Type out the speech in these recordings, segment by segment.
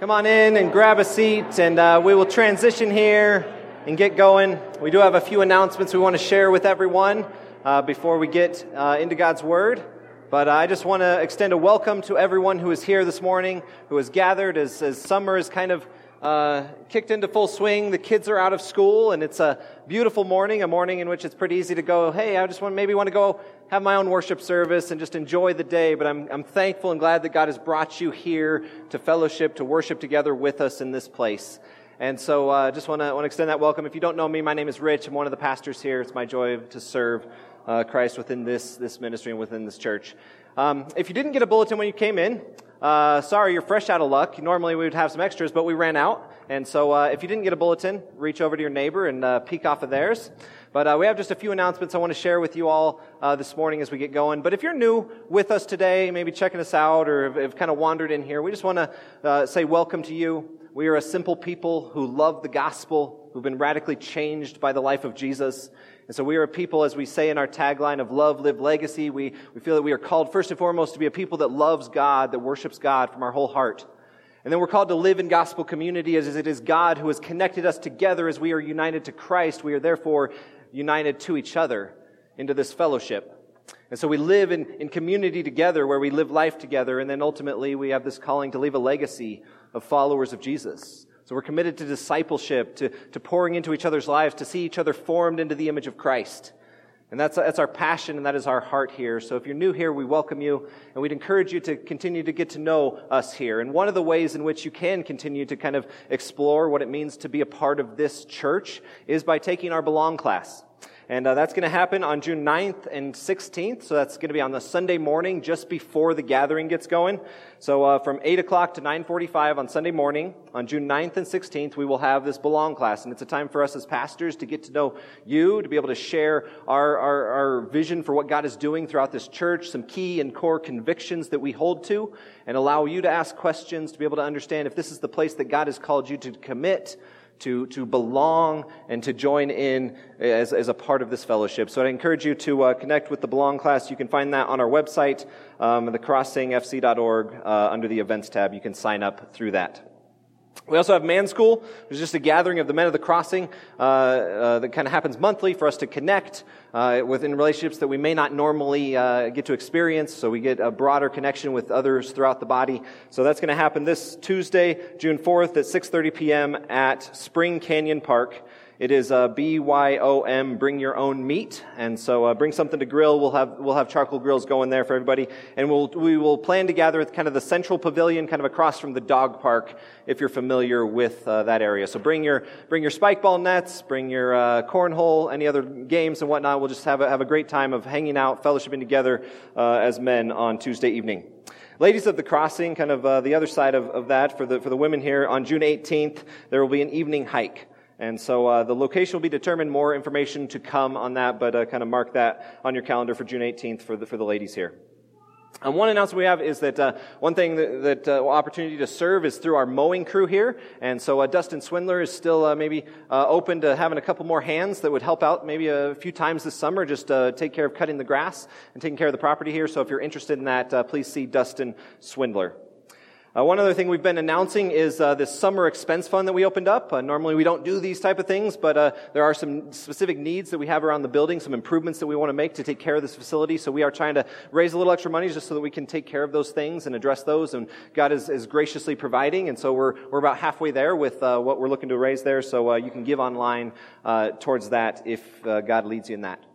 Come on in and grab a seat, and uh, we will transition here and get going. We do have a few announcements we want to share with everyone uh, before we get uh, into God's Word. But I just want to extend a welcome to everyone who is here this morning, who has gathered as, as summer is kind of uh, kicked into full swing. The kids are out of school, and it's a beautiful morning, a morning in which it's pretty easy to go, hey, I just want maybe want to go have my own worship service and just enjoy the day. But I'm, I'm thankful and glad that God has brought you here to fellowship, to worship together with us in this place. And so I uh, just want to, extend that welcome. If you don't know me, my name is Rich. I'm one of the pastors here. It's my joy to serve uh, Christ within this, this ministry and within this church. Um, if you didn't get a bulletin when you came in, uh, sorry, you're fresh out of luck. Normally we would have some extras, but we ran out. And so uh, if you didn't get a bulletin, reach over to your neighbor and uh, peek off of theirs. But uh, we have just a few announcements I want to share with you all uh, this morning as we get going. But if you're new with us today, maybe checking us out or have, have kind of wandered in here, we just want to uh, say welcome to you. We are a simple people who love the gospel, who've been radically changed by the life of Jesus. And so we are a people, as we say in our tagline of love, live, legacy, we, we feel that we are called first and foremost to be a people that loves God, that worships God from our whole heart. And then we're called to live in gospel community as it is God who has connected us together as we are united to Christ. We are therefore united to each other into this fellowship. And so we live in, in community together where we live life together. And then ultimately we have this calling to leave a legacy of followers of Jesus. So we're committed to discipleship, to, to pouring into each other's lives, to see each other formed into the image of Christ. And that's, that's our passion and that is our heart here. So if you're new here, we welcome you and we'd encourage you to continue to get to know us here. And one of the ways in which you can continue to kind of explore what it means to be a part of this church is by taking our Belong class. And uh, that's going to happen on June 9th and 16th. So that's going to be on the Sunday morning just before the gathering gets going. So uh, from 8 o'clock to 9.45 on Sunday morning, on June 9th and 16th, we will have this Belong class. And it's a time for us as pastors to get to know you, to be able to share our, our, our vision for what God is doing throughout this church, some key and core convictions that we hold to, and allow you to ask questions to be able to understand if this is the place that God has called you to commit to, to belong and to join in as, as a part of this fellowship. So I encourage you to uh, connect with the Belong class. You can find that on our website, um, thecrossingfc.org, uh, under the events tab. You can sign up through that. We also have Man School, which is just a gathering of the men of the crossing uh, uh, that kind of happens monthly for us to connect uh, within relationships that we may not normally uh, get to experience. So we get a broader connection with others throughout the body. So that's going to happen this Tuesday, June 4th at 6:30 p.m. at Spring Canyon Park. It is uh, BYOM, bring your own meat. And so uh, bring something to grill. We'll have, we'll have charcoal grills going there for everybody. And we'll, we will plan to gather at kind of the central pavilion, kind of across from the dog park, if you're familiar with uh, that area. So bring your, bring your spike ball nets, bring your uh, cornhole, any other games and whatnot. We'll just have a, have a great time of hanging out, fellowshipping together uh, as men on Tuesday evening. Ladies of the Crossing, kind of the other side of, of that for the, for the women here, on June 18th, there will be an evening hike. And so uh, the location will be determined. More information to come on that, but uh, kind of mark that on your calendar for June 18th for the, for the ladies here. And one announcement we have is that uh, one thing that, that uh, opportunity to serve is through our mowing crew here, and so uh, Dustin Swindler is still uh, maybe uh, open to having a couple more hands that would help out maybe a few times this summer, just uh, take care of cutting the grass and taking care of the property here. So if you're interested in that, please see Dustin Swindler. Uh, one other thing we've been announcing is uh, this summer expense fund that we opened up. Uh, normally we don't do these type of things, but uh, there are some specific needs that we have around the building, some improvements that we want to make to take care of this facility. So we are trying to raise a little extra money just so that we can take care of those things and address those. And God is, is graciously providing. And so we're, we're about halfway there with uh, what we're looking to raise there. So uh, you can give online towards that if God leads you in that.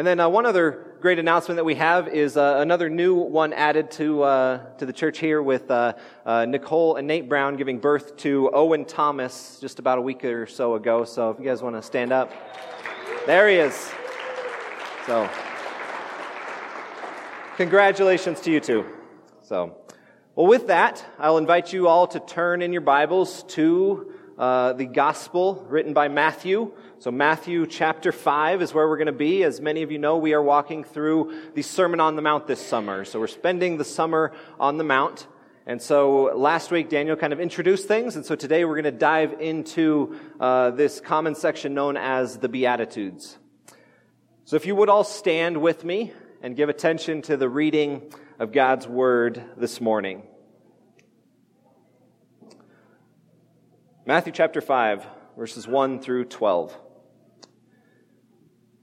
And then uh, one other great announcement that we have is uh, another new one added to uh, to the church here with uh, uh, Nicole and Nate Brown giving birth to Owen Thomas just about a week or so ago. So if you guys want to stand up, there he is. So congratulations to you two. So well, with that, I'll invite you all to turn in your Bibles to uh, the Gospel written by Matthew. So, Matthew chapter 5 is where we're going to be. As many of you know, we are walking through the Sermon on the Mount this summer. So, we're spending the summer on the Mount. And so, last week, Daniel kind of introduced things. And so, today, we're going to dive into uh, this common section known as the Beatitudes. So, if you would all stand with me and give attention to the reading of God's Word this morning. Matthew chapter 5, verses 1 through 12.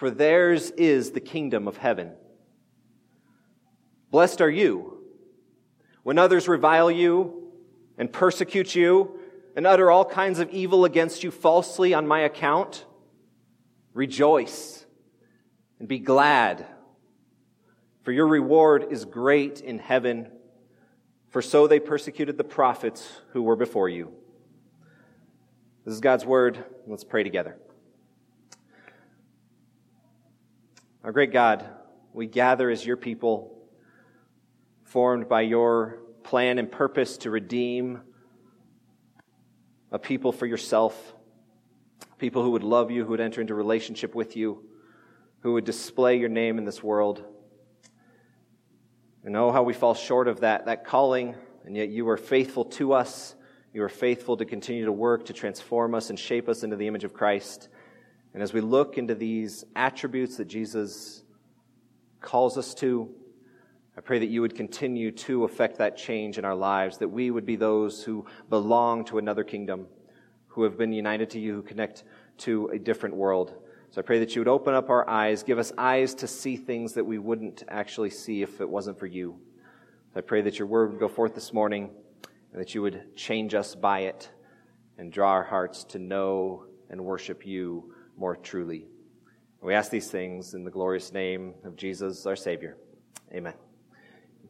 for theirs is the kingdom of heaven. Blessed are you when others revile you and persecute you and utter all kinds of evil against you falsely on my account. Rejoice and be glad, for your reward is great in heaven, for so they persecuted the prophets who were before you. This is God's word. Let's pray together. Our great God, we gather as your people, formed by your plan and purpose to redeem a people for yourself, people who would love you, who would enter into relationship with you, who would display your name in this world. And know how we fall short of that, that calling, and yet you are faithful to us you are faithful to continue to work to transform us and shape us into the image of Christ. And as we look into these attributes that Jesus calls us to, I pray that you would continue to affect that change in our lives, that we would be those who belong to another kingdom, who have been united to you, who connect to a different world. So I pray that you would open up our eyes, give us eyes to see things that we wouldn't actually see if it wasn't for you. So I pray that your word would go forth this morning and that you would change us by it and draw our hearts to know and worship you more truly. We ask these things in the glorious name of Jesus, our Savior. Amen.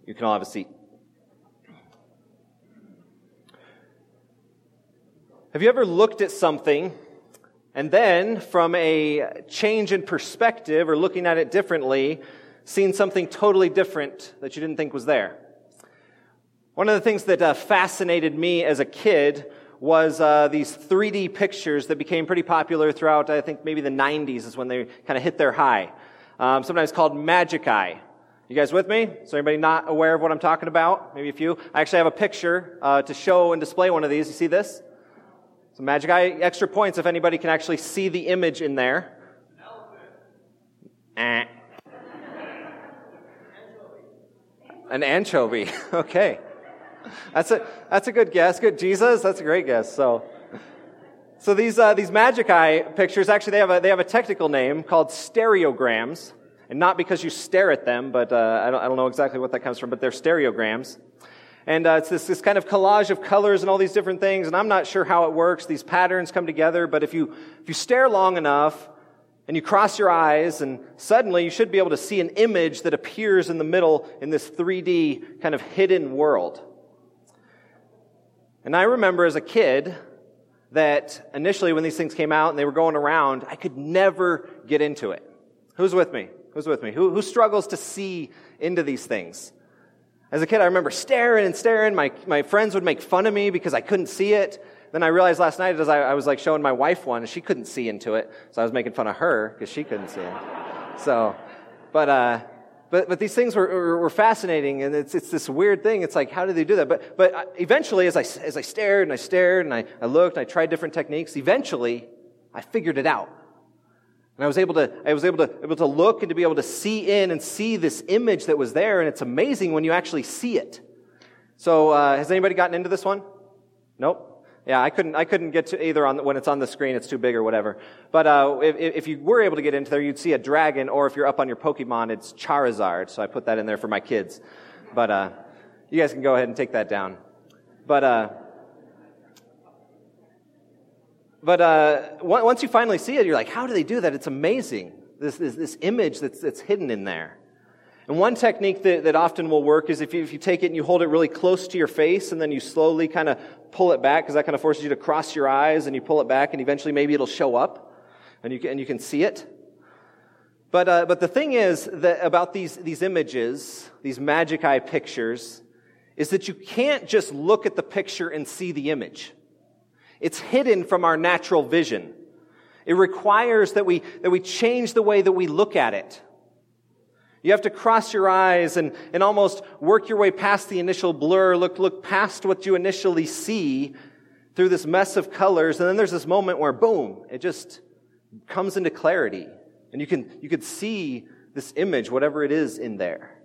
You can all have a seat. Have you ever looked at something and then, from a change in perspective or looking at it differently, seen something totally different that you didn't think was there? One of the things that uh, fascinated me as a kid was uh, these 3D pictures that became pretty popular throughout, I think maybe the 90s is when they kind of hit their high. Um, sometimes called Magic Eye. You guys with me? So anybody not aware of what I'm talking about? Maybe a few. I actually have a picture uh, to show and display one of these. You see this? So Magic Eye, extra points if anybody can actually see the image in there. Eh. An anchovy. okay. That's a, that's a good guess. Good. Jesus, that's a great guess. So, so these, uh, these magic eye pictures, actually, they have, a, they have a technical name called stereograms. And not because you stare at them, but uh, I, don't, I don't know exactly what that comes from, but they're stereograms. And uh, it's this, this kind of collage of colors and all these different things, and I'm not sure how it works. These patterns come together, but if you, if you stare long enough and you cross your eyes, and suddenly you should be able to see an image that appears in the middle in this 3D kind of hidden world. And I remember as a kid that initially when these things came out and they were going around, I could never get into it. Who's with me? Who's with me? Who, who struggles to see into these things? As a kid, I remember staring and staring. My, my friends would make fun of me because I couldn't see it. Then I realized last night as I, I was like showing my wife one, she couldn't see into it. So I was making fun of her because she couldn't see it. So, but, uh, but, but these things were, were fascinating, and it's, it's this weird thing. It's like, how did they do that? But, but eventually, as I, as I stared and I stared and I, I looked and I tried different techniques, eventually, I figured it out. And I was able to, I was able to, able to look and to be able to see in and see this image that was there, and it's amazing when you actually see it. So, uh, has anybody gotten into this one? Nope. Yeah, I couldn't, I couldn't get to either on the, when it's on the screen, it's too big or whatever. But uh, if, if you were able to get into there, you'd see a dragon, or if you're up on your Pokemon, it's Charizard. So I put that in there for my kids. But uh, you guys can go ahead and take that down. But uh, but uh, once you finally see it, you're like, how do they do that? It's amazing. This, this, this image that's, that's hidden in there. And one technique that, that often will work is if you, if you take it and you hold it really close to your face and then you slowly kind of pull it back because that kind of forces you to cross your eyes and you pull it back and eventually maybe it'll show up and you can, and you can see it. But, uh, but the thing is that about these, these images, these magic eye pictures, is that you can't just look at the picture and see the image. It's hidden from our natural vision. It requires that we, that we change the way that we look at it. You have to cross your eyes and, and almost work your way past the initial blur, look, look past what you initially see through this mess of colors. And then there's this moment where boom, it just comes into clarity. And you can, you could see this image, whatever it is in there.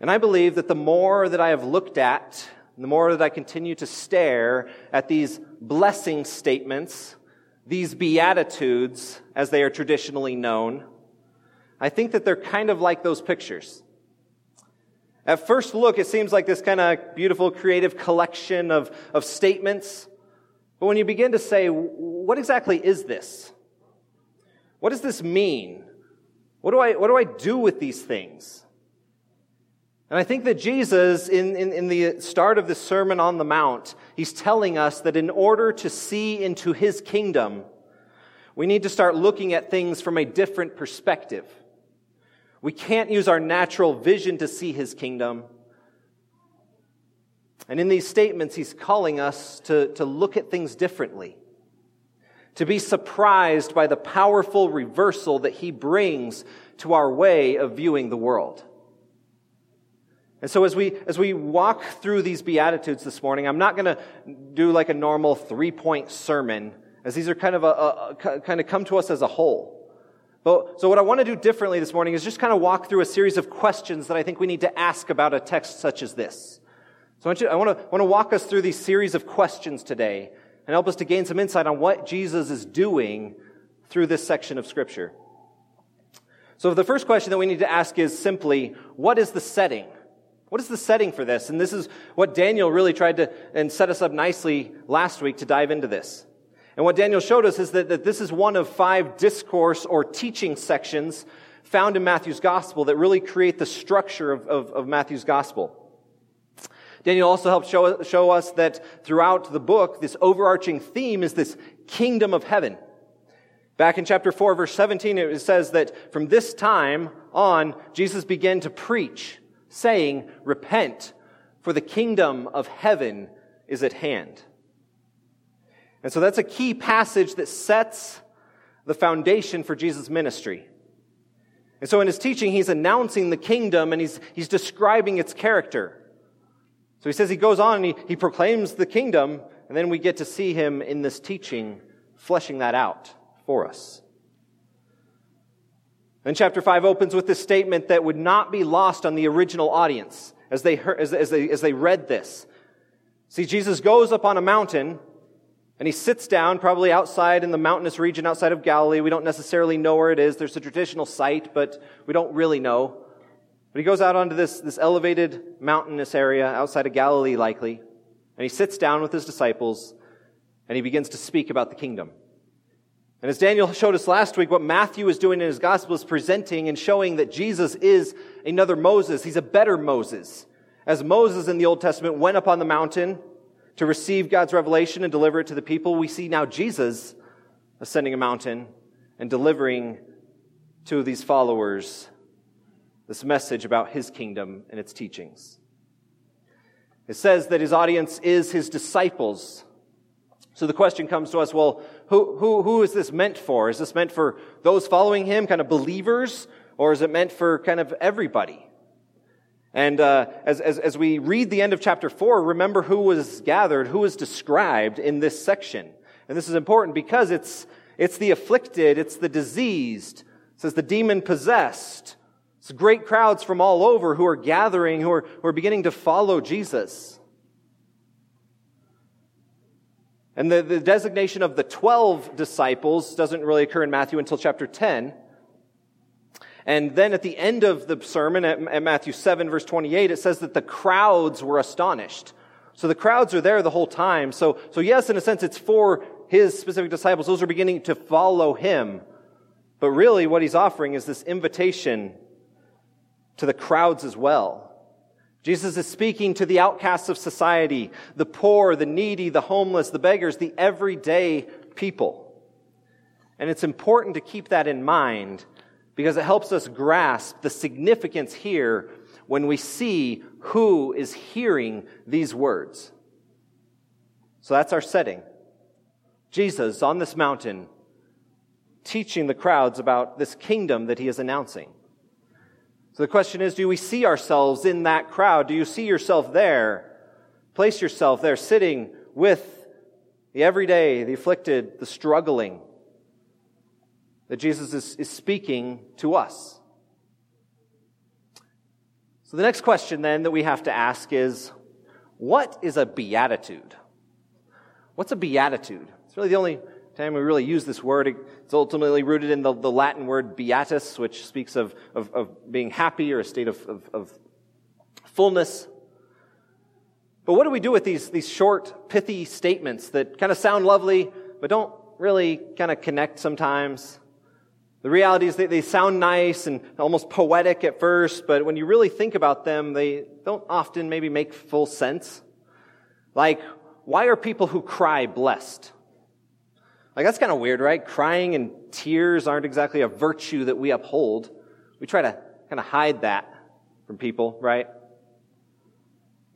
And I believe that the more that I have looked at the more that I continue to stare at these blessing statements, these beatitudes, as they are traditionally known, I think that they're kind of like those pictures. At first look, it seems like this kind of beautiful, creative collection of, of statements. But when you begin to say, what exactly is this? What does this mean? What do I, what do I do with these things? And I think that Jesus, in, in, in, the start of the Sermon on the Mount, he's telling us that in order to see into his kingdom, we need to start looking at things from a different perspective. We can't use our natural vision to see his kingdom. And in these statements, he's calling us to, to look at things differently, to be surprised by the powerful reversal that he brings to our way of viewing the world. And so as we, as we walk through these Beatitudes this morning, I'm not going to do like a normal three point sermon, as these are kind of a, a, a, kind of come to us as a whole. But, so what I want to do differently this morning is just kind of walk through a series of questions that I think we need to ask about a text such as this. So I want, you, I want to, I want to walk us through these series of questions today and help us to gain some insight on what Jesus is doing through this section of scripture. So the first question that we need to ask is simply, what is the setting? What is the setting for this? And this is what Daniel really tried to and set us up nicely last week to dive into this. And what Daniel showed us is that, that this is one of five discourse or teaching sections found in Matthew's gospel that really create the structure of, of, of Matthew's gospel. Daniel also helped show, show us that throughout the book, this overarching theme is this kingdom of heaven. Back in chapter 4, verse 17, it says that from this time on, Jesus began to preach saying, Repent, for the kingdom of heaven is at hand. And so that's a key passage that sets the foundation for Jesus' ministry. And so in his teaching, he's announcing the kingdom and he's, he's describing its character. So he says he goes on and he, he proclaims the kingdom, and then we get to see him in this teaching fleshing that out for us. Then chapter 5 opens with this statement that would not be lost on the original audience as they, heard, as, as, they, as they read this. See, Jesus goes up on a mountain and he sits down, probably outside in the mountainous region outside of Galilee. We don't necessarily know where it is. There's a traditional site, but we don't really know. But he goes out onto this, this elevated mountainous area outside of Galilee, likely, and he sits down with his disciples and he begins to speak about the kingdom. And as Daniel showed us last week, what Matthew is doing in his gospel is presenting and showing that Jesus is another Moses. He's a better Moses. As Moses in the Old Testament went up on the mountain to receive God's revelation and deliver it to the people, we see now Jesus ascending a mountain and delivering to these followers this message about his kingdom and its teachings. It says that his audience is his disciples. So the question comes to us, well, who, who, who is this meant for? Is this meant for those following him, kind of believers, or is it meant for kind of everybody? And uh, as, as, as we read the end of chapter 4, remember who was gathered, who was described in this section. And this is important because it's, it's the afflicted, it's the diseased, it says the demon possessed. It's great crowds from all over who are gathering, who are, who are beginning to follow Jesus. And the, the designation of the 12 disciples doesn't really occur in Matthew until chapter 10. And then at the end of the sermon, at, at Matthew 7, verse 28, it says that the crowds were astonished. So the crowds are there the whole time. So, so yes, in a sense, it's for his specific disciples. Those are beginning to follow him. But really, what he's offering is this invitation to the crowds as well. Jesus is speaking to the outcasts of society, the poor, the needy, the homeless, the beggars, the everyday people. And it's important to keep that in mind because it helps us grasp the significance here when we see who is hearing these words. So that's our setting. Jesus on this mountain teaching the crowds about this kingdom that he is announcing. So the question is, do we see ourselves in that crowd? Do you see yourself there? Place yourself there sitting with the everyday, the afflicted, the struggling that Jesus is, is speaking to us. So the next question then that we have to ask is, what is a beatitude? What's a beatitude? It's really the only time we really use this word. It's ultimately rooted in the, the Latin word beatus, which speaks of, of, of, being happy or a state of, of, of fullness. But what do we do with these, these short, pithy statements that kind of sound lovely, but don't really kind of connect sometimes? The reality is that they sound nice and almost poetic at first, but when you really think about them, they don't often maybe make full sense. Like, why are people who cry blessed? Like, that's kind of weird, right? Crying and tears aren't exactly a virtue that we uphold. We try to kind of hide that from people, right?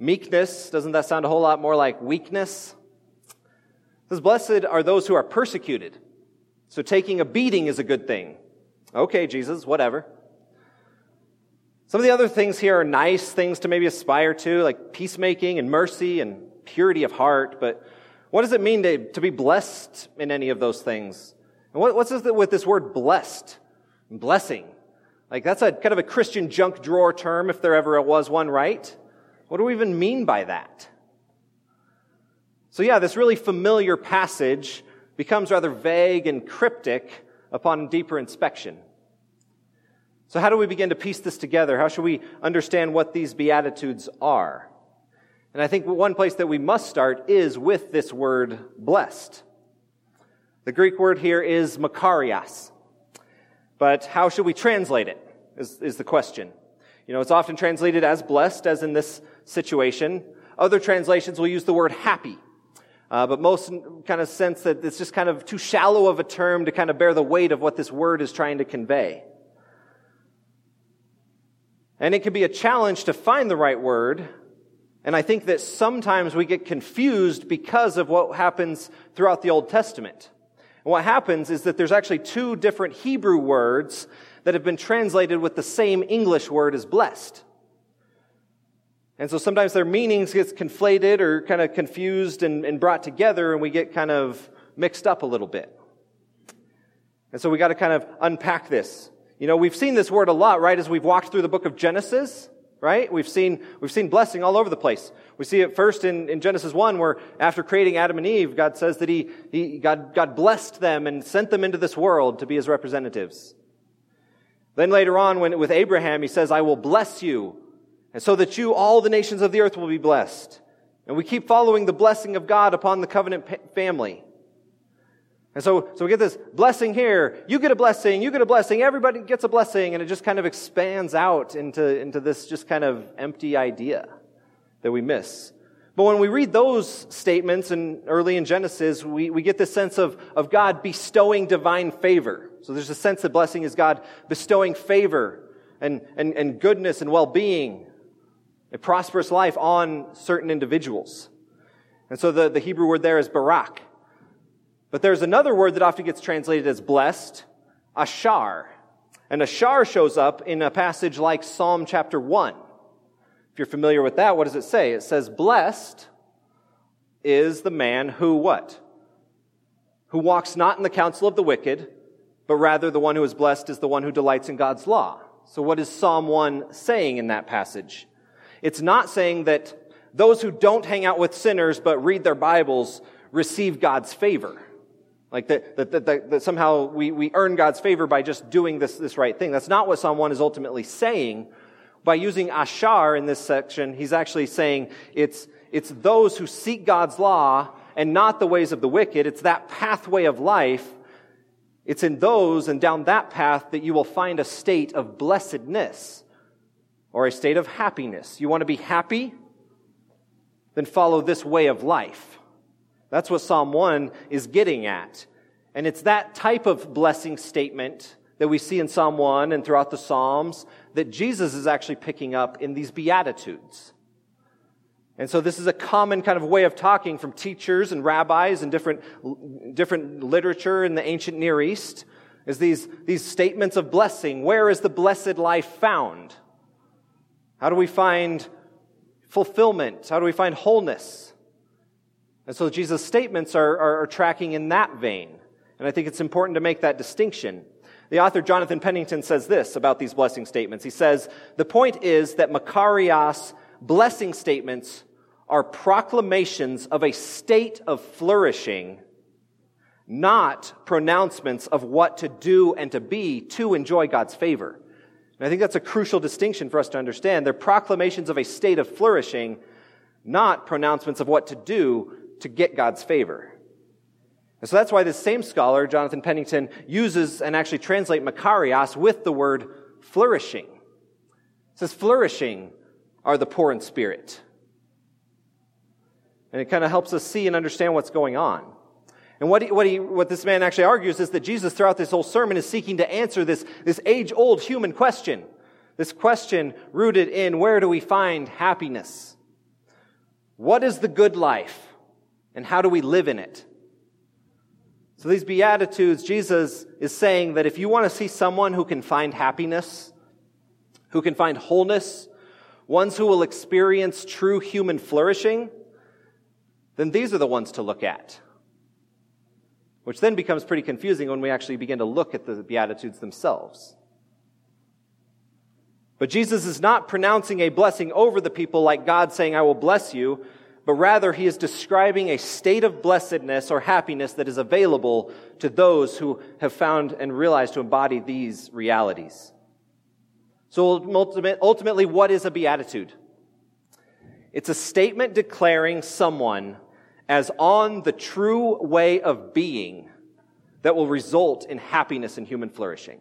Meekness, doesn't that sound a whole lot more like weakness? It says, Blessed are those who are persecuted. So taking a beating is a good thing. Okay, Jesus, whatever. Some of the other things here are nice things to maybe aspire to, like peacemaking and mercy and purity of heart, but what does it mean to, to be blessed in any of those things? And what, what's with this word blessed? Blessing. Like that's a kind of a Christian junk drawer term if there ever was one, right? What do we even mean by that? So yeah, this really familiar passage becomes rather vague and cryptic upon deeper inspection. So how do we begin to piece this together? How should we understand what these Beatitudes are? And I think one place that we must start is with this word blessed. The Greek word here is makarios. But how should we translate it is, is the question. You know, it's often translated as blessed, as in this situation. Other translations will use the word happy. Uh, but most kind of sense that it's just kind of too shallow of a term to kind of bear the weight of what this word is trying to convey. And it can be a challenge to find the right word and I think that sometimes we get confused because of what happens throughout the Old Testament. And what happens is that there's actually two different Hebrew words that have been translated with the same English word as blessed. And so sometimes their meanings gets conflated or kind of confused and, and brought together and we get kind of mixed up a little bit. And so we got to kind of unpack this. You know, we've seen this word a lot, right, as we've walked through the book of Genesis right? We've seen, we've seen blessing all over the place. We see it first in, in Genesis 1 where after creating Adam and Eve, God says that he, he, God, God blessed them and sent them into this world to be his representatives. Then later on when, with Abraham, he says, I will bless you and so that you, all the nations of the earth will be blessed. And we keep following the blessing of God upon the covenant family. And so, so we get this blessing here. You get a blessing. You get a blessing. Everybody gets a blessing. And it just kind of expands out into, into this just kind of empty idea that we miss. But when we read those statements in, early in Genesis, we, we get this sense of, of God bestowing divine favor. So there's a sense that blessing is God bestowing favor and, and, and goodness and well-being, a prosperous life on certain individuals. And so the, the Hebrew word there is barak. But there's another word that often gets translated as blessed, ashar. And ashar shows up in a passage like Psalm chapter 1. If you're familiar with that, what does it say? It says, blessed is the man who what? Who walks not in the counsel of the wicked, but rather the one who is blessed is the one who delights in God's law. So what is Psalm 1 saying in that passage? It's not saying that those who don't hang out with sinners but read their Bibles receive God's favor. Like that, that, that, that, somehow we, we earn God's favor by just doing this, this right thing. That's not what Psalm 1 is ultimately saying. By using ashar in this section, he's actually saying it's, it's those who seek God's law and not the ways of the wicked. It's that pathway of life. It's in those and down that path that you will find a state of blessedness or a state of happiness. You want to be happy? Then follow this way of life. That's what Psalm 1 is getting at. And it's that type of blessing statement that we see in Psalm 1 and throughout the Psalms that Jesus is actually picking up in these Beatitudes. And so this is a common kind of way of talking from teachers and rabbis and different, different literature in the ancient Near East is these, these statements of blessing. Where is the blessed life found? How do we find fulfillment? How do we find wholeness? And so Jesus' statements are, are, are tracking in that vein. And I think it's important to make that distinction. The author Jonathan Pennington says this about these blessing statements. He says, The point is that Makarios blessing statements are proclamations of a state of flourishing, not pronouncements of what to do and to be to enjoy God's favor. And I think that's a crucial distinction for us to understand. They're proclamations of a state of flourishing, not pronouncements of what to do to get God's favor. And so that's why this same scholar, Jonathan Pennington, uses and actually translates Makarios with the word flourishing. It says, flourishing are the poor in spirit. And it kind of helps us see and understand what's going on. And what, he, what, he, what this man actually argues is that Jesus, throughout this whole sermon, is seeking to answer this, this age old human question. This question rooted in where do we find happiness? What is the good life? And how do we live in it? So, these Beatitudes, Jesus is saying that if you want to see someone who can find happiness, who can find wholeness, ones who will experience true human flourishing, then these are the ones to look at. Which then becomes pretty confusing when we actually begin to look at the Beatitudes themselves. But Jesus is not pronouncing a blessing over the people like God saying, I will bless you, but rather he is describing a state of blessedness or happiness that is available to those who have found and realized to embody these realities. So ultimately, what is a beatitude? It's a statement declaring someone as on the true way of being that will result in happiness and human flourishing.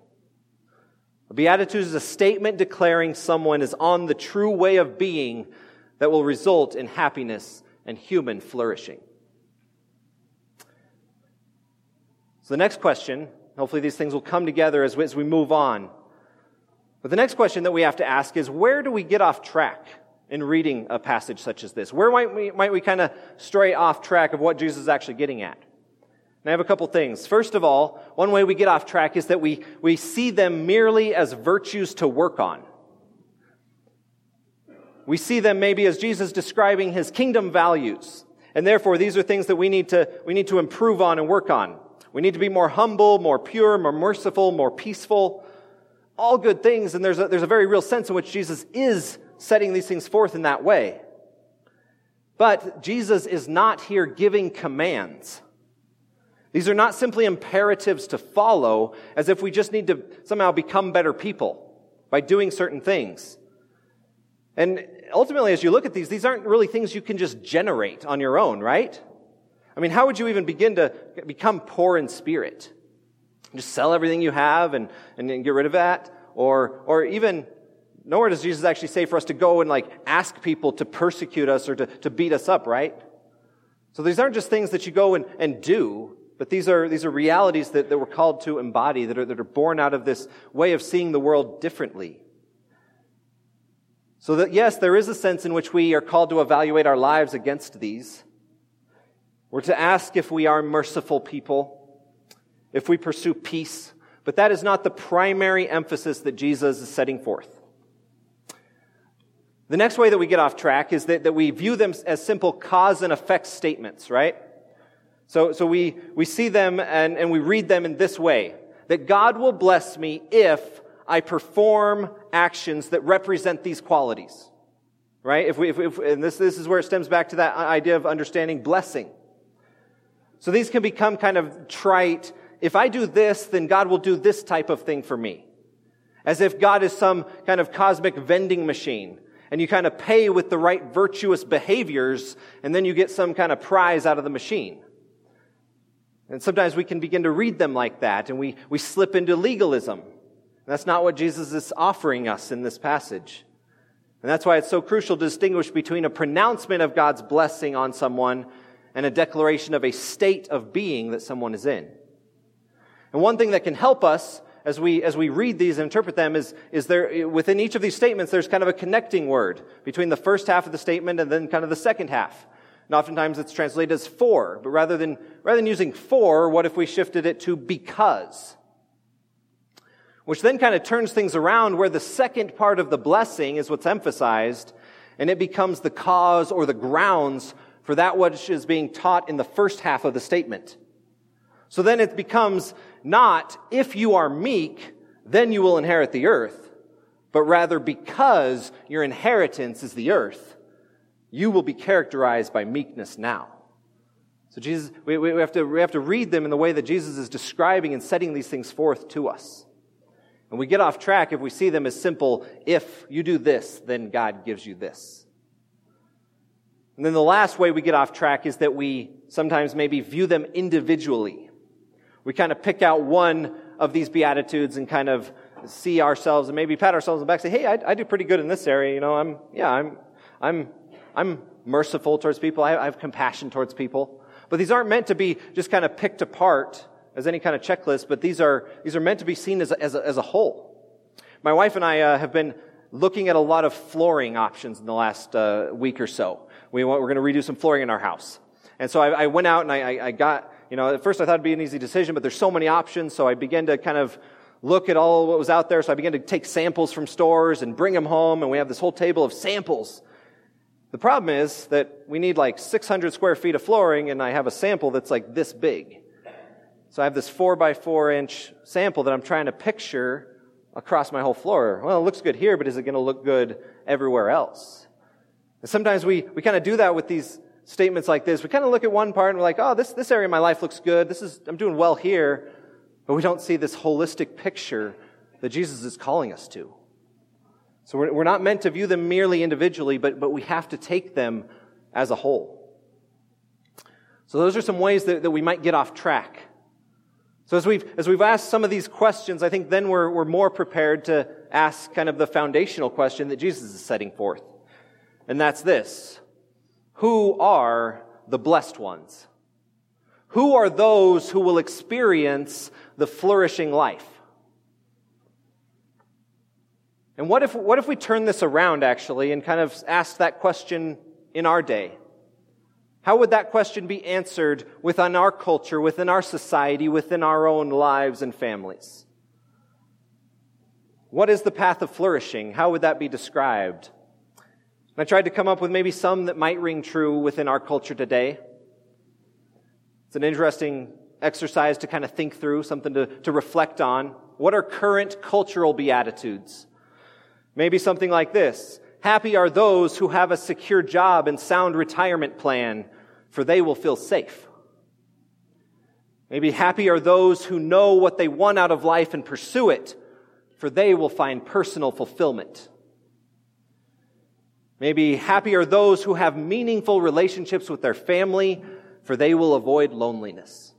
Beatitude is a statement declaring someone is on the true way of being that will result in happiness and human flourishing. So, the next question, hopefully, these things will come together as we, as we move on. But the next question that we have to ask is where do we get off track in reading a passage such as this? Where might we, might we kind of stray off track of what Jesus is actually getting at? And I have a couple things. First of all, one way we get off track is that we, we see them merely as virtues to work on. We see them maybe as Jesus describing his kingdom values. And therefore, these are things that we need to, we need to improve on and work on. We need to be more humble, more pure, more merciful, more peaceful. All good things. And there's a, there's a very real sense in which Jesus is setting these things forth in that way. But Jesus is not here giving commands. These are not simply imperatives to follow as if we just need to somehow become better people by doing certain things. And ultimately, as you look at these, these aren't really things you can just generate on your own, right? I mean, how would you even begin to become poor in spirit? Just sell everything you have and, and get rid of that? Or, or even, nowhere does Jesus actually say for us to go and like ask people to persecute us or to, to beat us up, right? So these aren't just things that you go and, and do, but these are, these are realities that, that we're called to embody, that are, that are born out of this way of seeing the world differently. So that, yes, there is a sense in which we are called to evaluate our lives against these. We're to ask if we are merciful people, if we pursue peace, but that is not the primary emphasis that Jesus is setting forth. The next way that we get off track is that, that we view them as simple cause and effect statements, right? So, so we, we see them and, and we read them in this way that God will bless me if I perform actions that represent these qualities. Right? If we, if, if, and this, this is where it stems back to that idea of understanding blessing. So these can become kind of trite. If I do this, then God will do this type of thing for me. As if God is some kind of cosmic vending machine. And you kind of pay with the right virtuous behaviors, and then you get some kind of prize out of the machine. And sometimes we can begin to read them like that, and we, we slip into legalism. And that's not what Jesus is offering us in this passage. And that's why it's so crucial to distinguish between a pronouncement of God's blessing on someone and a declaration of a state of being that someone is in. And one thing that can help us as we, as we read these and interpret them is, is there, within each of these statements, there's kind of a connecting word between the first half of the statement and then kind of the second half. And oftentimes it's translated as for, but rather than, rather than using for, what if we shifted it to because? Which then kind of turns things around where the second part of the blessing is what's emphasized, and it becomes the cause or the grounds for that which is being taught in the first half of the statement. So then it becomes not, if you are meek, then you will inherit the earth, but rather because your inheritance is the earth, you will be characterized by meekness now. So Jesus, we, we, have to, we have to read them in the way that Jesus is describing and setting these things forth to us. And we get off track if we see them as simple, if you do this, then God gives you this. And then the last way we get off track is that we sometimes maybe view them individually. We kind of pick out one of these Beatitudes and kind of see ourselves and maybe pat ourselves on the back and say, hey, I, I do pretty good in this area. You know, I'm, yeah, I'm, I'm, I'm merciful towards people. I, I have compassion towards people. But these aren't meant to be just kind of picked apart as any kind of checklist, but these are, these are meant to be seen as a, as a, as a whole. My wife and I uh, have been looking at a lot of flooring options in the last uh, week or so. We want, we're going to redo some flooring in our house. And so I, I went out and I, I got you know, at first I thought it'd be an easy decision, but there's so many options. So I began to kind of look at all what was out there. So I began to take samples from stores and bring them home. And we have this whole table of samples. The problem is that we need like 600 square feet of flooring and I have a sample that's like this big. So I have this four by four inch sample that I'm trying to picture across my whole floor. Well, it looks good here, but is it going to look good everywhere else? And sometimes we, we kind of do that with these statements like this, we kind of look at one part and we're like, oh, this, this area of my life looks good. This is, I'm doing well here. But we don't see this holistic picture that Jesus is calling us to. So we're, we're not meant to view them merely individually, but, but we have to take them as a whole. So those are some ways that, that we might get off track. So as we've, as we've asked some of these questions, I think then we're, we're more prepared to ask kind of the foundational question that Jesus is setting forth. And that's this. Who are the blessed ones? Who are those who will experience the flourishing life? And what if, what if we turn this around actually and kind of ask that question in our day? How would that question be answered within our culture, within our society, within our own lives and families? What is the path of flourishing? How would that be described? I tried to come up with maybe some that might ring true within our culture today. It's an interesting exercise to kind of think through, something to, to reflect on. What are current cultural beatitudes? Maybe something like this. Happy are those who have a secure job and sound retirement plan, for they will feel safe. Maybe happy are those who know what they want out of life and pursue it, for they will find personal fulfillment. Maybe happy are those who have meaningful relationships with their family, for they will avoid loneliness.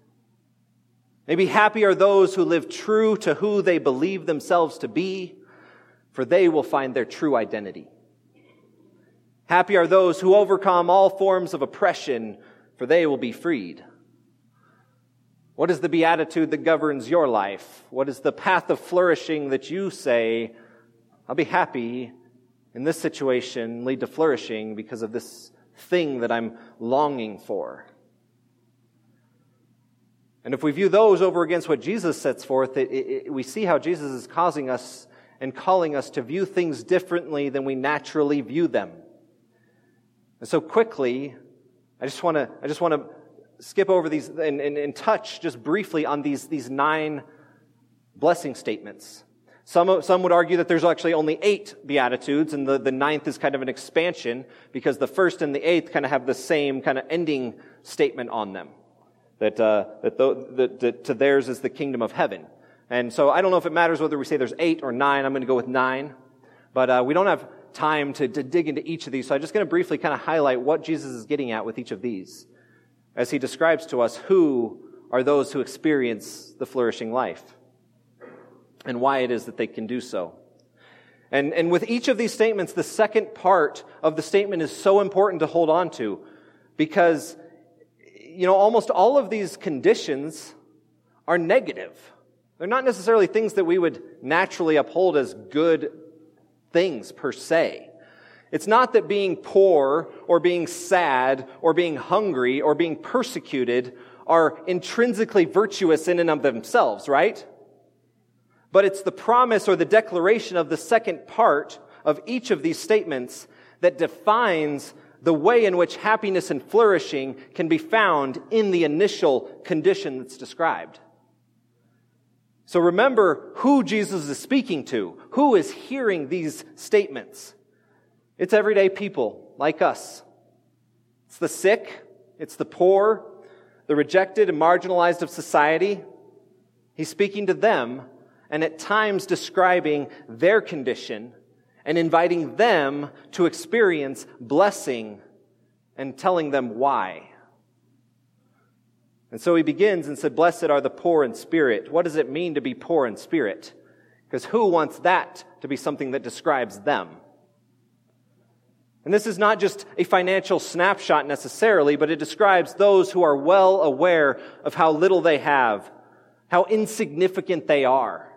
Maybe happy are those who live true to who they believe themselves to be, for they will find their true identity. Happy are those who overcome all forms of oppression, for they will be freed. What is the beatitude that governs your life? What is the path of flourishing that you say, I'll be happy in this situation lead to flourishing because of this thing that I'm longing for. And if we view those over against what Jesus sets forth, it, it, we see how Jesus is causing us and calling us to view things differently than we naturally view them. And so quickly, I just want to, I just want to skip over these and, and, and touch just briefly on these, these nine blessing statements some, some would argue that there's actually only eight Beatitudes, and the, the ninth is kind of an expansion because the first and the eighth kind of have the same kind of ending statement on them. That, uh, that, the, that, that to theirs is the kingdom of heaven. And so I don't know if it matters whether we say there's eight or nine. I'm going to go with nine. But uh, we don't have time to, to dig into each of these, so I'm just going to briefly kind of highlight what Jesus is getting at with each of these as he describes to us who are those who experience the flourishing life and why it is that they can do so. And, and with each of these statements, the second part of the statement is so important to hold on to because, you know, almost all of these conditions are negative. They're not necessarily things that we would naturally uphold as good things per se. It's not that being poor or being sad or being hungry or being persecuted are intrinsically virtuous in and of themselves, right? But it's the promise or the declaration of the second part of each of these statements that defines the way in which happiness and flourishing can be found in the initial condition that's described. So remember who Jesus is speaking to, who is hearing these statements. It's everyday people like us. It's the sick, it's the poor, the rejected and marginalized of society. He's speaking to them and at times describing their condition and inviting them to experience blessing and telling them why. And so he begins and said, Blessed are the poor in spirit. What does it mean to be poor in spirit? Because who wants that to be something that describes them? And this is not just a financial snapshot necessarily, but it describes those who are well aware of how little they have, how insignificant they are.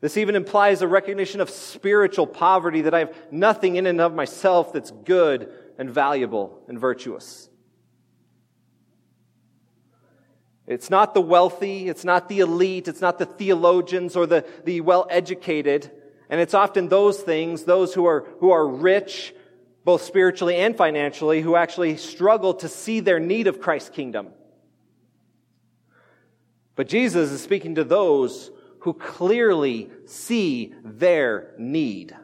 This even implies a recognition of spiritual poverty that I have nothing in and of myself that's good and valuable and virtuous. It's not the wealthy, it's not the elite, it's not the theologians or the, the well educated. And it's often those things, those who are, who are rich, both spiritually and financially, who actually struggle to see their need of Christ's kingdom. But Jesus is speaking to those who clearly see their need.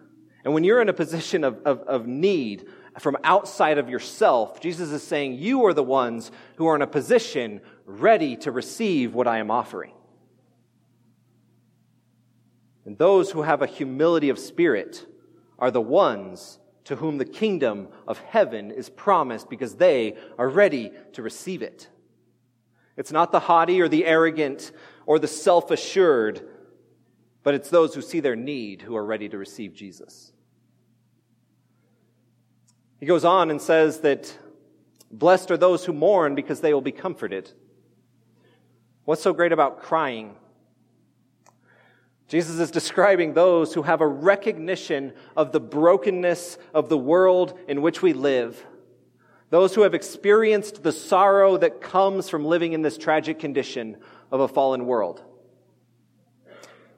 And when you're in a position of, of, of, need from outside of yourself, Jesus is saying, You are the ones who are in a position ready to receive what I am offering. And those who have a humility of spirit are the ones to whom the kingdom of heaven is promised because they are ready to receive it. It's not the haughty or the arrogant or the self assured, but it's those who see their need who are ready to receive Jesus. He goes on and says that blessed are those who mourn because they will be comforted. What's so great about crying? Jesus is describing those who have a recognition of the brokenness of the world in which we live those who have experienced the sorrow that comes from living in this tragic condition of a fallen world.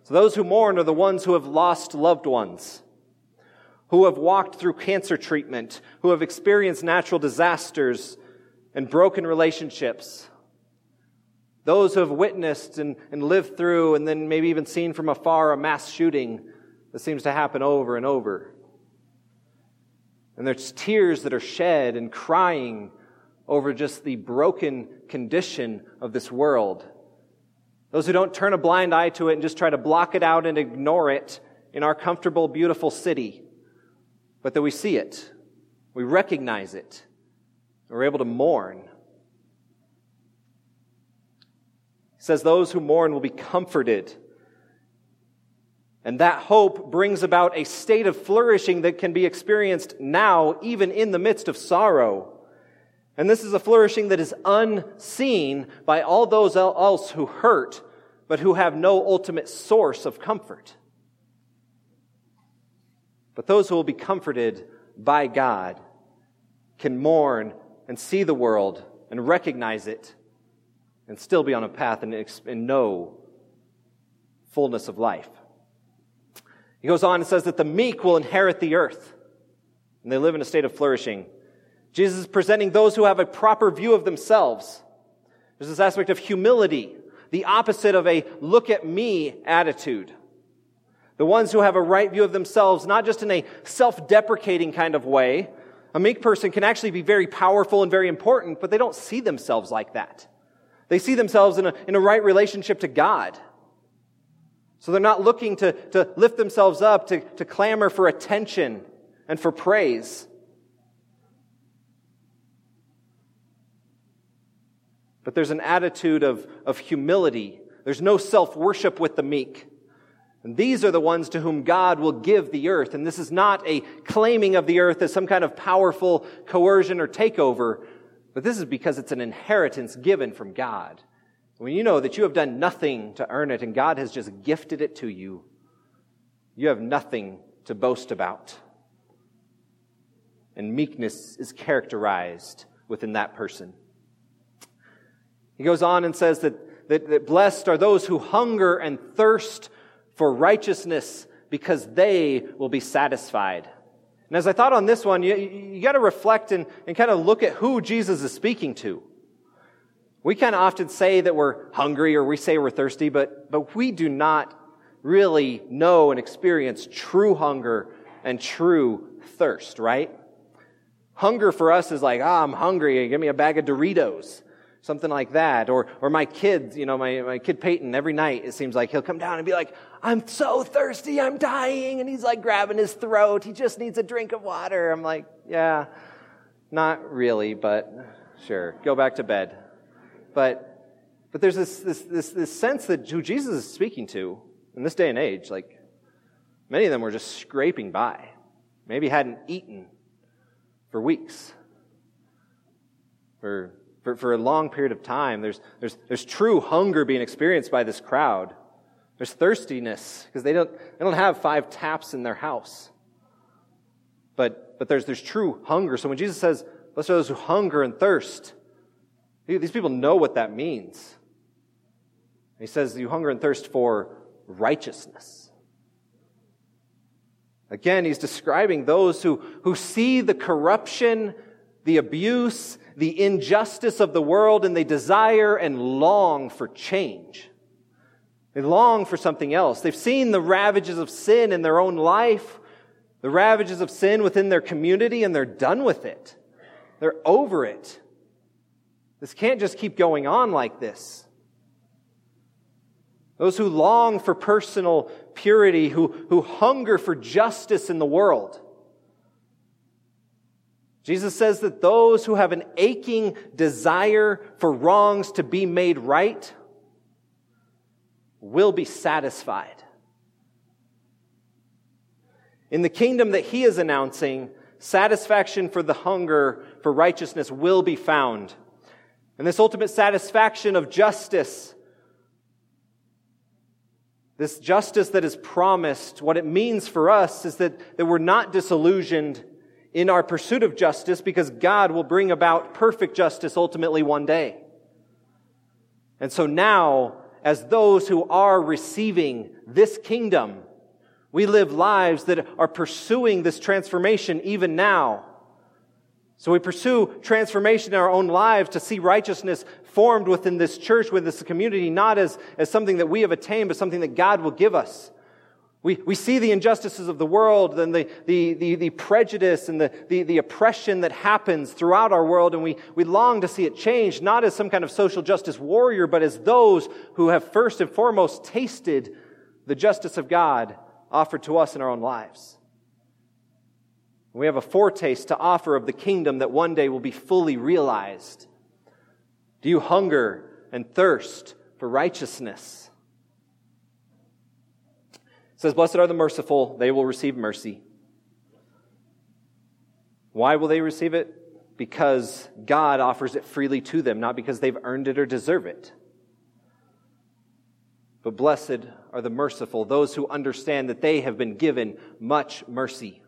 So those who mourn are the ones who have lost loved ones, who have walked through cancer treatment, who have experienced natural disasters and broken relationships. Those who have witnessed and, and lived through and then maybe even seen from afar a mass shooting that seems to happen over and over. And there's tears that are shed and crying over just the broken condition of this world. Those who don't turn a blind eye to it and just try to block it out and ignore it in our comfortable, beautiful city, but that we see it, we recognize it, we're able to mourn. He says, Those who mourn will be comforted. And that hope brings about a state of flourishing that can be experienced now, even in the midst of sorrow. And this is a flourishing that is unseen by all those else who hurt, but who have no ultimate source of comfort. But those who will be comforted by God can mourn and see the world and recognize it and still be on a path and, know fullness of life. He goes on and says that the meek will inherit the earth, and they live in a state of flourishing. Jesus is presenting those who have a proper view of themselves. There's this aspect of humility, the opposite of a look at me attitude. The ones who have a right view of themselves, not just in a self deprecating kind of way. A meek person can actually be very powerful and very important, but they don't see themselves like that. They see themselves in a, in a right relationship to God. So they're not looking to, to lift themselves up, to, to clamor for attention and for praise. But there's an attitude of, of humility. There's no self worship with the meek. And these are the ones to whom God will give the earth. And this is not a claiming of the earth as some kind of powerful coercion or takeover, but this is because it's an inheritance given from God. When you know that you have done nothing to earn it and God has just gifted it to you, you have nothing to boast about. And meekness is characterized within that person. He goes on and says that, that, that blessed are those who hunger and thirst for righteousness because they will be satisfied. And as I thought on this one, you, you got to reflect and, and kind of look at who Jesus is speaking to. We kind of often say that we're hungry or we say we're thirsty, but, but we do not really know and experience true hunger and true thirst, right? Hunger for us is like, ah, I'm hungry. Give me a bag of Doritos something like that. Or, or my kids, you know, my, my kid Peyton, every night it seems like he'll come down and be like, I'm so thirsty, I'm dying. And he's like grabbing his throat. He just needs a drink of water. I'm like, yeah, not really, but sure, go back to bed. But, but there's this, this, this, this sense that who Jesus is speaking to in this day and age, like many of them were just scraping by, maybe hadn't eaten for weeks, for for, for a long period of time. There's, there's, there's true hunger being experienced by this crowd. There's thirstiness because they don't, they don't have five taps in their house. But, but there's, there's true hunger. So when Jesus says, blessed are those who hunger and thirst, these people know what that means. He says, you hunger and thirst for righteousness. Again, he's describing those who, who see the corruption, the abuse, the injustice of the world and they desire and long for change. They long for something else. They've seen the ravages of sin in their own life, the ravages of sin within their community, and they're done with it. They're over it. This can't just keep going on like this. Those who long for personal purity, who, who hunger for justice in the world, Jesus says that those who have an aching desire for wrongs to be made right will be satisfied. In the kingdom that he is announcing, satisfaction for the hunger for righteousness will be found. And this ultimate satisfaction of justice, this justice that is promised, what it means for us is that, that we're not disillusioned in our pursuit of justice because God will bring about perfect justice ultimately one day. And so now, as those who are receiving this kingdom, we live lives that are pursuing this transformation even now. So we pursue transformation in our own lives to see righteousness formed within this church, within this community, not as, as something that we have attained, but something that God will give us. We, we see the injustices of the world and the, the, the, the prejudice and the, the, the oppression that happens throughout our world, and we, we long to see it change, not as some kind of social justice warrior, but as those who have first and foremost tasted the justice of God offered to us in our own lives. We have a foretaste to offer of the kingdom that one day will be fully realized. Do you hunger and thirst for righteousness? Says, Blessed are the merciful, they will receive mercy. Why will they receive it? Because God offers it freely to them, not because they've earned it or deserve it. But blessed are the merciful, those who understand that they have been given much mercy.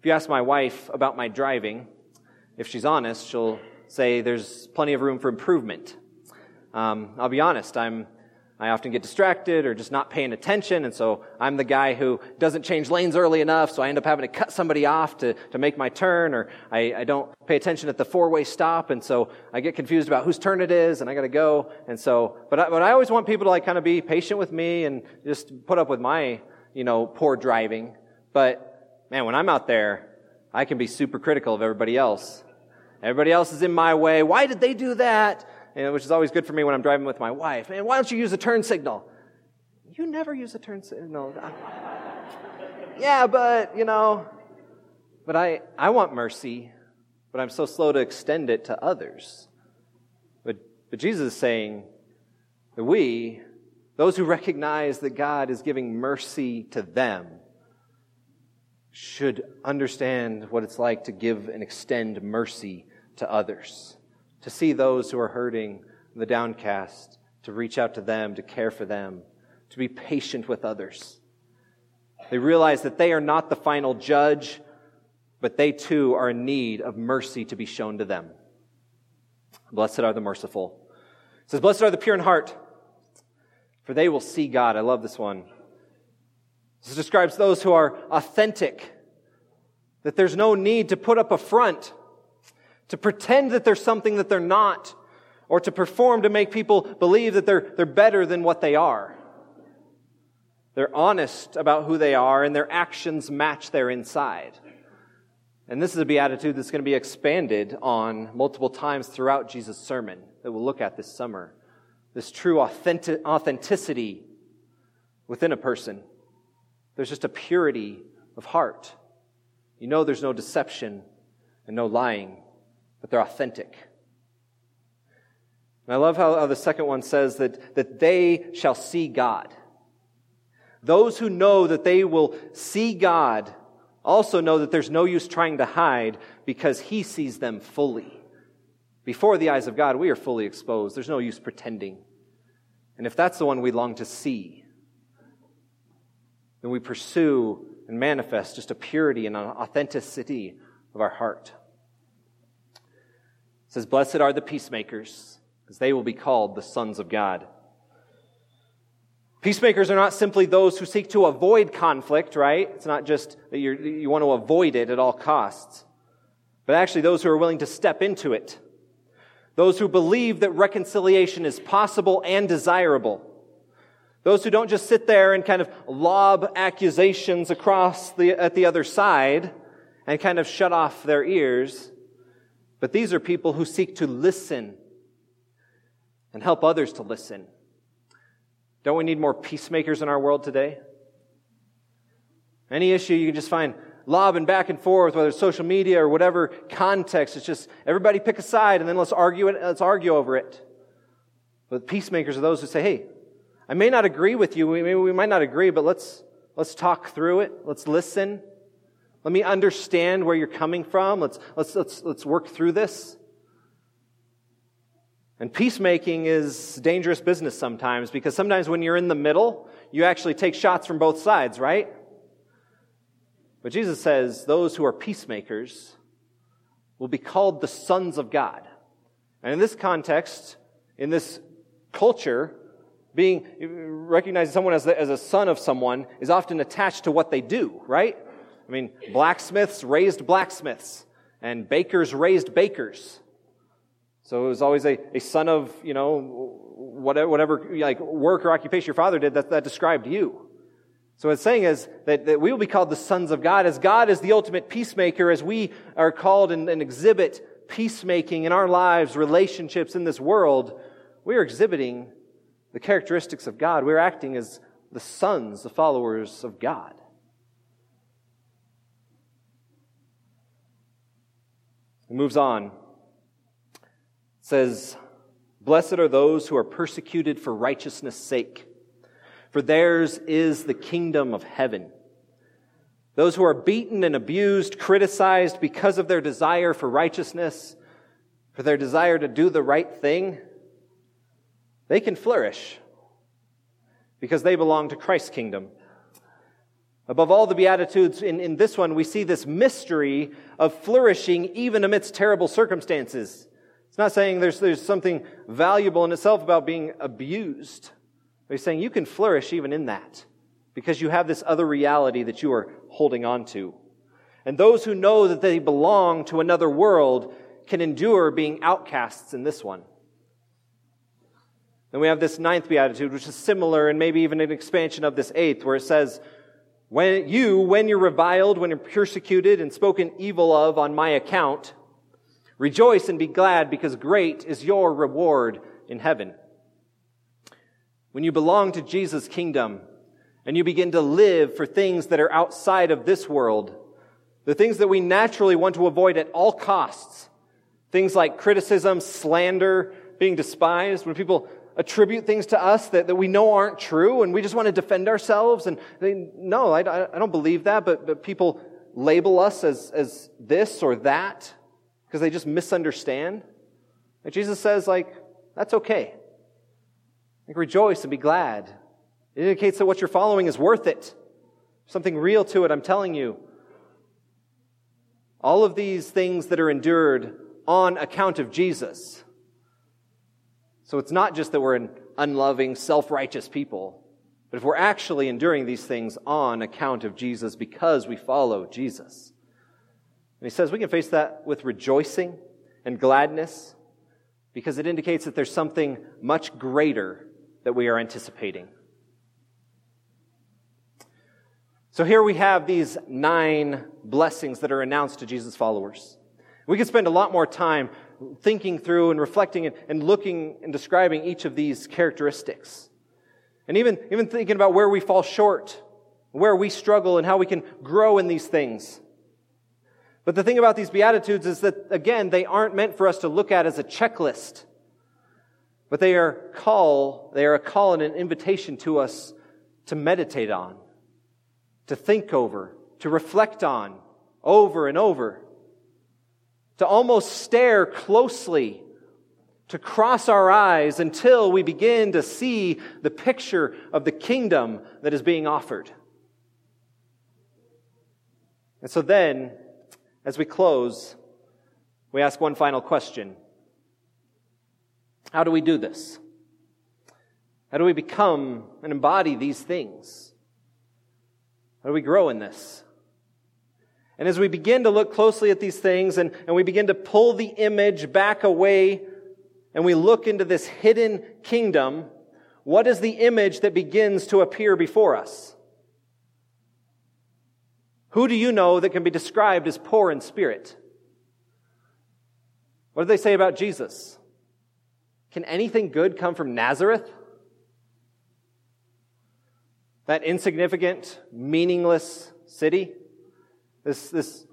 If you ask my wife about my driving, if she's honest, she'll say there's plenty of room for improvement. Um, I'll be honest, I'm I often get distracted or just not paying attention, and so I'm the guy who doesn't change lanes early enough, so I end up having to cut somebody off to, to make my turn, or I, I don't pay attention at the four-way stop, and so I get confused about whose turn it is, and I gotta go, and so, but I, but I always want people to like kind of be patient with me and just put up with my, you know, poor driving. But, man, when I'm out there, I can be super critical of everybody else. Everybody else is in my way. Why did they do that? Which is always good for me when I'm driving with my wife. Man, why don't you use a turn signal? You never use a turn signal. yeah, but, you know, but I, I want mercy, but I'm so slow to extend it to others. But, but Jesus is saying that we, those who recognize that God is giving mercy to them, should understand what it's like to give and extend mercy to others, to see those who are hurting, the downcast, to reach out to them, to care for them, to be patient with others. They realize that they are not the final judge, but they too are in need of mercy to be shown to them. Blessed are the merciful. It says, Blessed are the pure in heart, for they will see God. I love this one. This describes those who are authentic, that there's no need to put up a front, to pretend that they're something that they're not, or to perform to make people believe that they're, they're better than what they are. They're honest about who they are, and their actions match their inside. And this is a beatitude that's going to be expanded on multiple times throughout Jesus' sermon that we'll look at this summer. This true authentic, authenticity within a person. There's just a purity of heart. You know there's no deception and no lying, but they're authentic. And I love how, how the second one says that, that they shall see God. Those who know that they will see God also know that there's no use trying to hide because He sees them fully. Before the eyes of God, we are fully exposed. There's no use pretending. And if that's the one we long to see, then we pursue and manifest just a purity and an authenticity of our heart. Says, Blessed are the peacemakers, because they will be called the sons of God. Peacemakers are not simply those who seek to avoid conflict, right? It's not just that you want to avoid it at all costs, but actually those who are willing to step into it. Those who believe that reconciliation is possible and desirable. Those who don't just sit there and kind of lob accusations across the, at the other side and kind of shut off their ears. But these are people who seek to listen and help others to listen don't we need more peacemakers in our world today? Any issue you can just find lobbing back and forth, whether it's social media or whatever context. It's just everybody pick a side and then let's argue it, let's argue over it. But peacemakers are those who say, hey, I may not agree with you, we, we might not agree, but let's, let's talk through it. Let's listen. Let me understand where you're coming from. Let's, let's, let's, let's work through this. And peacemaking is dangerous business sometimes because sometimes when you're in the middle, you actually take shots from both sides, right? But Jesus says those who are peacemakers will be called the sons of God. And in this context, in this culture, being recognizing someone as, the, as a son of someone is often attached to what they do, right? I mean, blacksmiths raised blacksmiths, and bakers raised bakers. So it was always a, a son of, you know, whatever, whatever like work or occupation your father did, that, that described you. So what it's saying is that, that we will be called the sons of God, as God is the ultimate peacemaker, as we are called and, and exhibit peacemaking in our lives, relationships in this world, we are exhibiting the characteristics of God. We're acting as the sons, the followers of God. It moves on says, Blessed are those who are persecuted for righteousness' sake, for theirs is the kingdom of heaven. Those who are beaten and abused, criticized because of their desire for righteousness, for their desire to do the right thing, they can flourish because they belong to Christ's kingdom. Above all the Beatitudes, in, in this one, we see this mystery of flourishing even amidst terrible circumstances. It's not saying there's, there's something valuable in itself about being abused. He's saying you can flourish even in that because you have this other reality that you are holding on to. And those who know that they belong to another world can endure being outcasts in this one. Then we have this ninth beatitude, which is similar and maybe even an expansion of this eighth, where it says, when you, when you're reviled, when you're persecuted and spoken evil of on my account, Rejoice and be glad because great is your reward in heaven. when you belong to Jesus' kingdom and you begin to live for things that are outside of this world, the things that we naturally want to avoid at all costs, things like criticism, slander, being despised, when people attribute things to us that, that we know aren't true and we just want to defend ourselves. And they, no, I, I don't believe that, but, but people label us as, as this or that because they just misunderstand. And Jesus says, like, that's okay. Like, rejoice and be glad. It indicates that what you're following is worth it. Something real to it, I'm telling you. All of these things that are endured on account of Jesus so it's not just that we're an unloving, self righteous people, but if we're actually enduring these things on account of Jesus because we follow Jesus. And he says we can face that with rejoicing and gladness because it indicates that there's something much greater that we are anticipating. So here we have these nine blessings that are announced to Jesus' followers. We could spend a lot more time thinking through and reflecting and, and looking and describing each of these characteristics. And even, even thinking about where we fall short, where we struggle, and how we can grow in these things. But the thing about these Beatitudes is that, again, they aren't meant for us to look at as a checklist, but they are call, they are a call and an invitation to us to meditate on, to think over, to reflect on over and over to almost stare closely, to cross our eyes until we begin to see the picture of the kingdom that is being offered. And so then, as we close, we ask one final question How do we do this? How do we become and embody these things? How do we grow in this? And as we begin to look closely at these things and, and we begin to pull the image back away and we look into this hidden kingdom, what is the image that begins to appear before us? Who do you know that can be described as poor in spirit? What do they say about Jesus? Can anything good come from Nazareth? That insignificant, meaningless city? This, this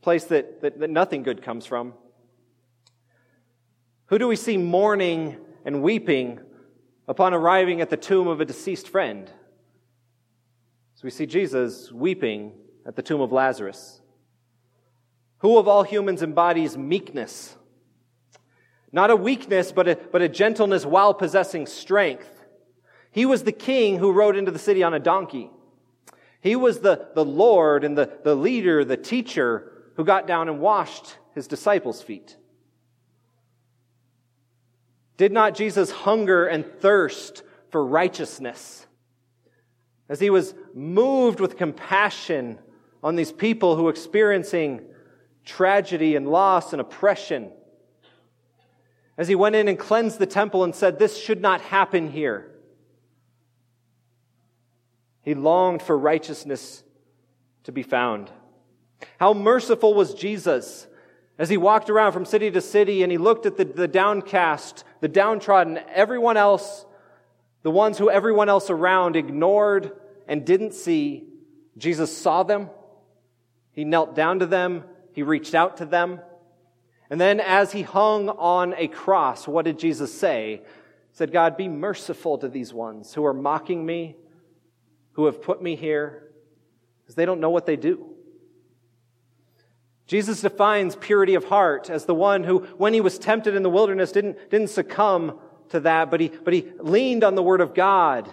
place that, that, that nothing good comes from. Who do we see mourning and weeping upon arriving at the tomb of a deceased friend? So we see Jesus weeping at the tomb of Lazarus. Who of all humans embodies meekness? Not a weakness, but a, but a gentleness while possessing strength. He was the king who rode into the city on a donkey. He was the, the Lord and the, the leader, the teacher who got down and washed his disciples' feet. Did not Jesus hunger and thirst for righteousness? As he was moved with compassion on these people who were experiencing tragedy and loss and oppression. As he went in and cleansed the temple and said, This should not happen here. He longed for righteousness to be found. How merciful was Jesus as he walked around from city to city and he looked at the, the downcast, the downtrodden, everyone else, the ones who everyone else around ignored and didn't see. Jesus saw them. He knelt down to them. He reached out to them. And then as he hung on a cross, what did Jesus say? He said, God, be merciful to these ones who are mocking me, who have put me here because they don't know what they do. Jesus defines purity of heart as the one who, when he was tempted in the wilderness, didn't, didn't succumb to that, but he, but he leaned on the word of God.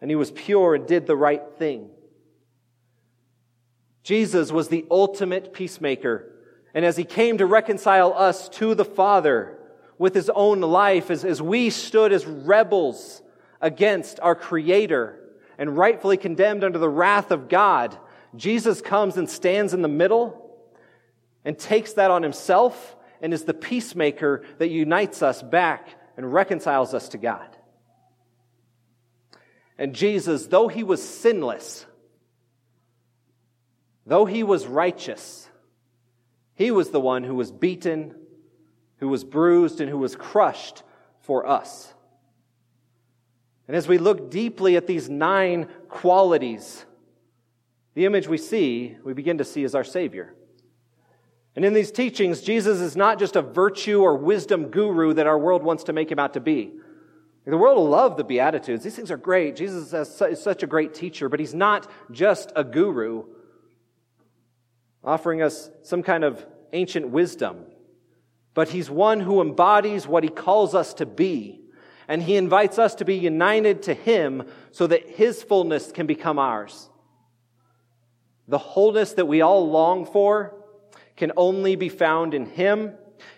And he was pure and did the right thing. Jesus was the ultimate peacemaker. And as he came to reconcile us to the Father with his own life, as, as we stood as rebels against our Creator and rightfully condemned under the wrath of God, Jesus comes and stands in the middle and takes that on himself and is the peacemaker that unites us back and reconciles us to God. And Jesus, though he was sinless, though he was righteous, he was the one who was beaten, who was bruised, and who was crushed for us. And as we look deeply at these nine qualities, the image we see, we begin to see as our Savior. And in these teachings, Jesus is not just a virtue or wisdom guru that our world wants to make him out to be. The world will love the Beatitudes. These things are great. Jesus is such a great teacher, but he's not just a guru offering us some kind of ancient wisdom, but he's one who embodies what he calls us to be. And he invites us to be united to him so that his fullness can become ours. The wholeness that we all long for can only be found in him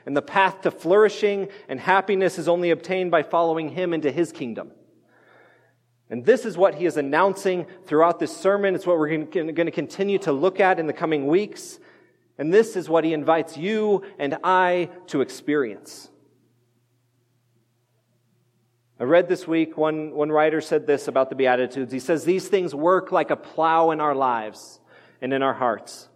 and the path to flourishing and happiness is only obtained by following him into his kingdom. And this is what he is announcing throughout this sermon. It's what we're going to continue to look at in the coming weeks. And this is what he invites you and I to experience. I read this week, one, one writer said this about the Beatitudes. He says, These things work like a plow in our lives and in our hearts.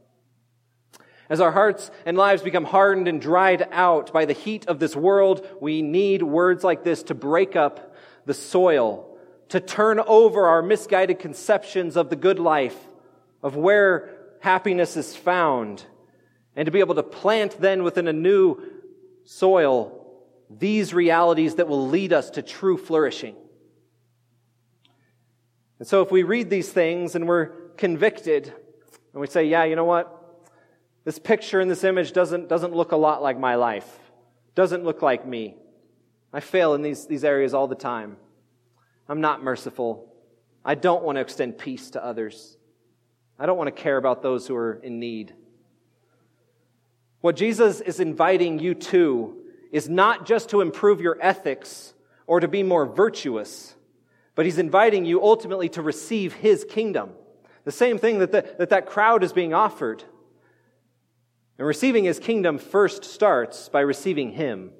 As our hearts and lives become hardened and dried out by the heat of this world, we need words like this to break up the soil, to turn over our misguided conceptions of the good life, of where happiness is found, and to be able to plant then within a new soil these realities that will lead us to true flourishing. And so if we read these things and we're convicted, and we say, yeah, you know what? This picture and this image doesn't, doesn't look a lot like my life, doesn't look like me. I fail in these, these areas all the time. I'm not merciful. I don't want to extend peace to others. I don't want to care about those who are in need. What Jesus is inviting you to is not just to improve your ethics or to be more virtuous, but he's inviting you ultimately to receive his kingdom. The same thing that the, that, that crowd is being offered. And receiving his kingdom first starts by receiving him.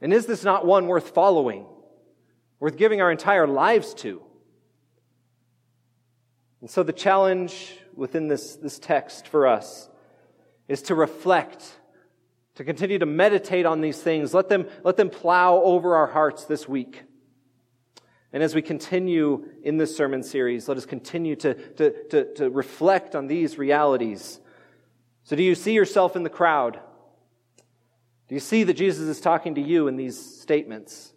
And is this not one worth following, worth giving our entire lives to? And so the challenge within this, this text for us is to reflect, to continue to meditate on these things. Let them, let them plow over our hearts this week. And as we continue in this sermon series, let us continue to, to, to, to reflect on these realities so, do you see yourself in the crowd? Do you see that Jesus is talking to you in these statements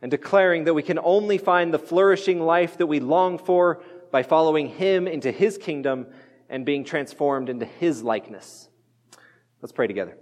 and declaring that we can only find the flourishing life that we long for by following Him into His kingdom and being transformed into His likeness? Let's pray together.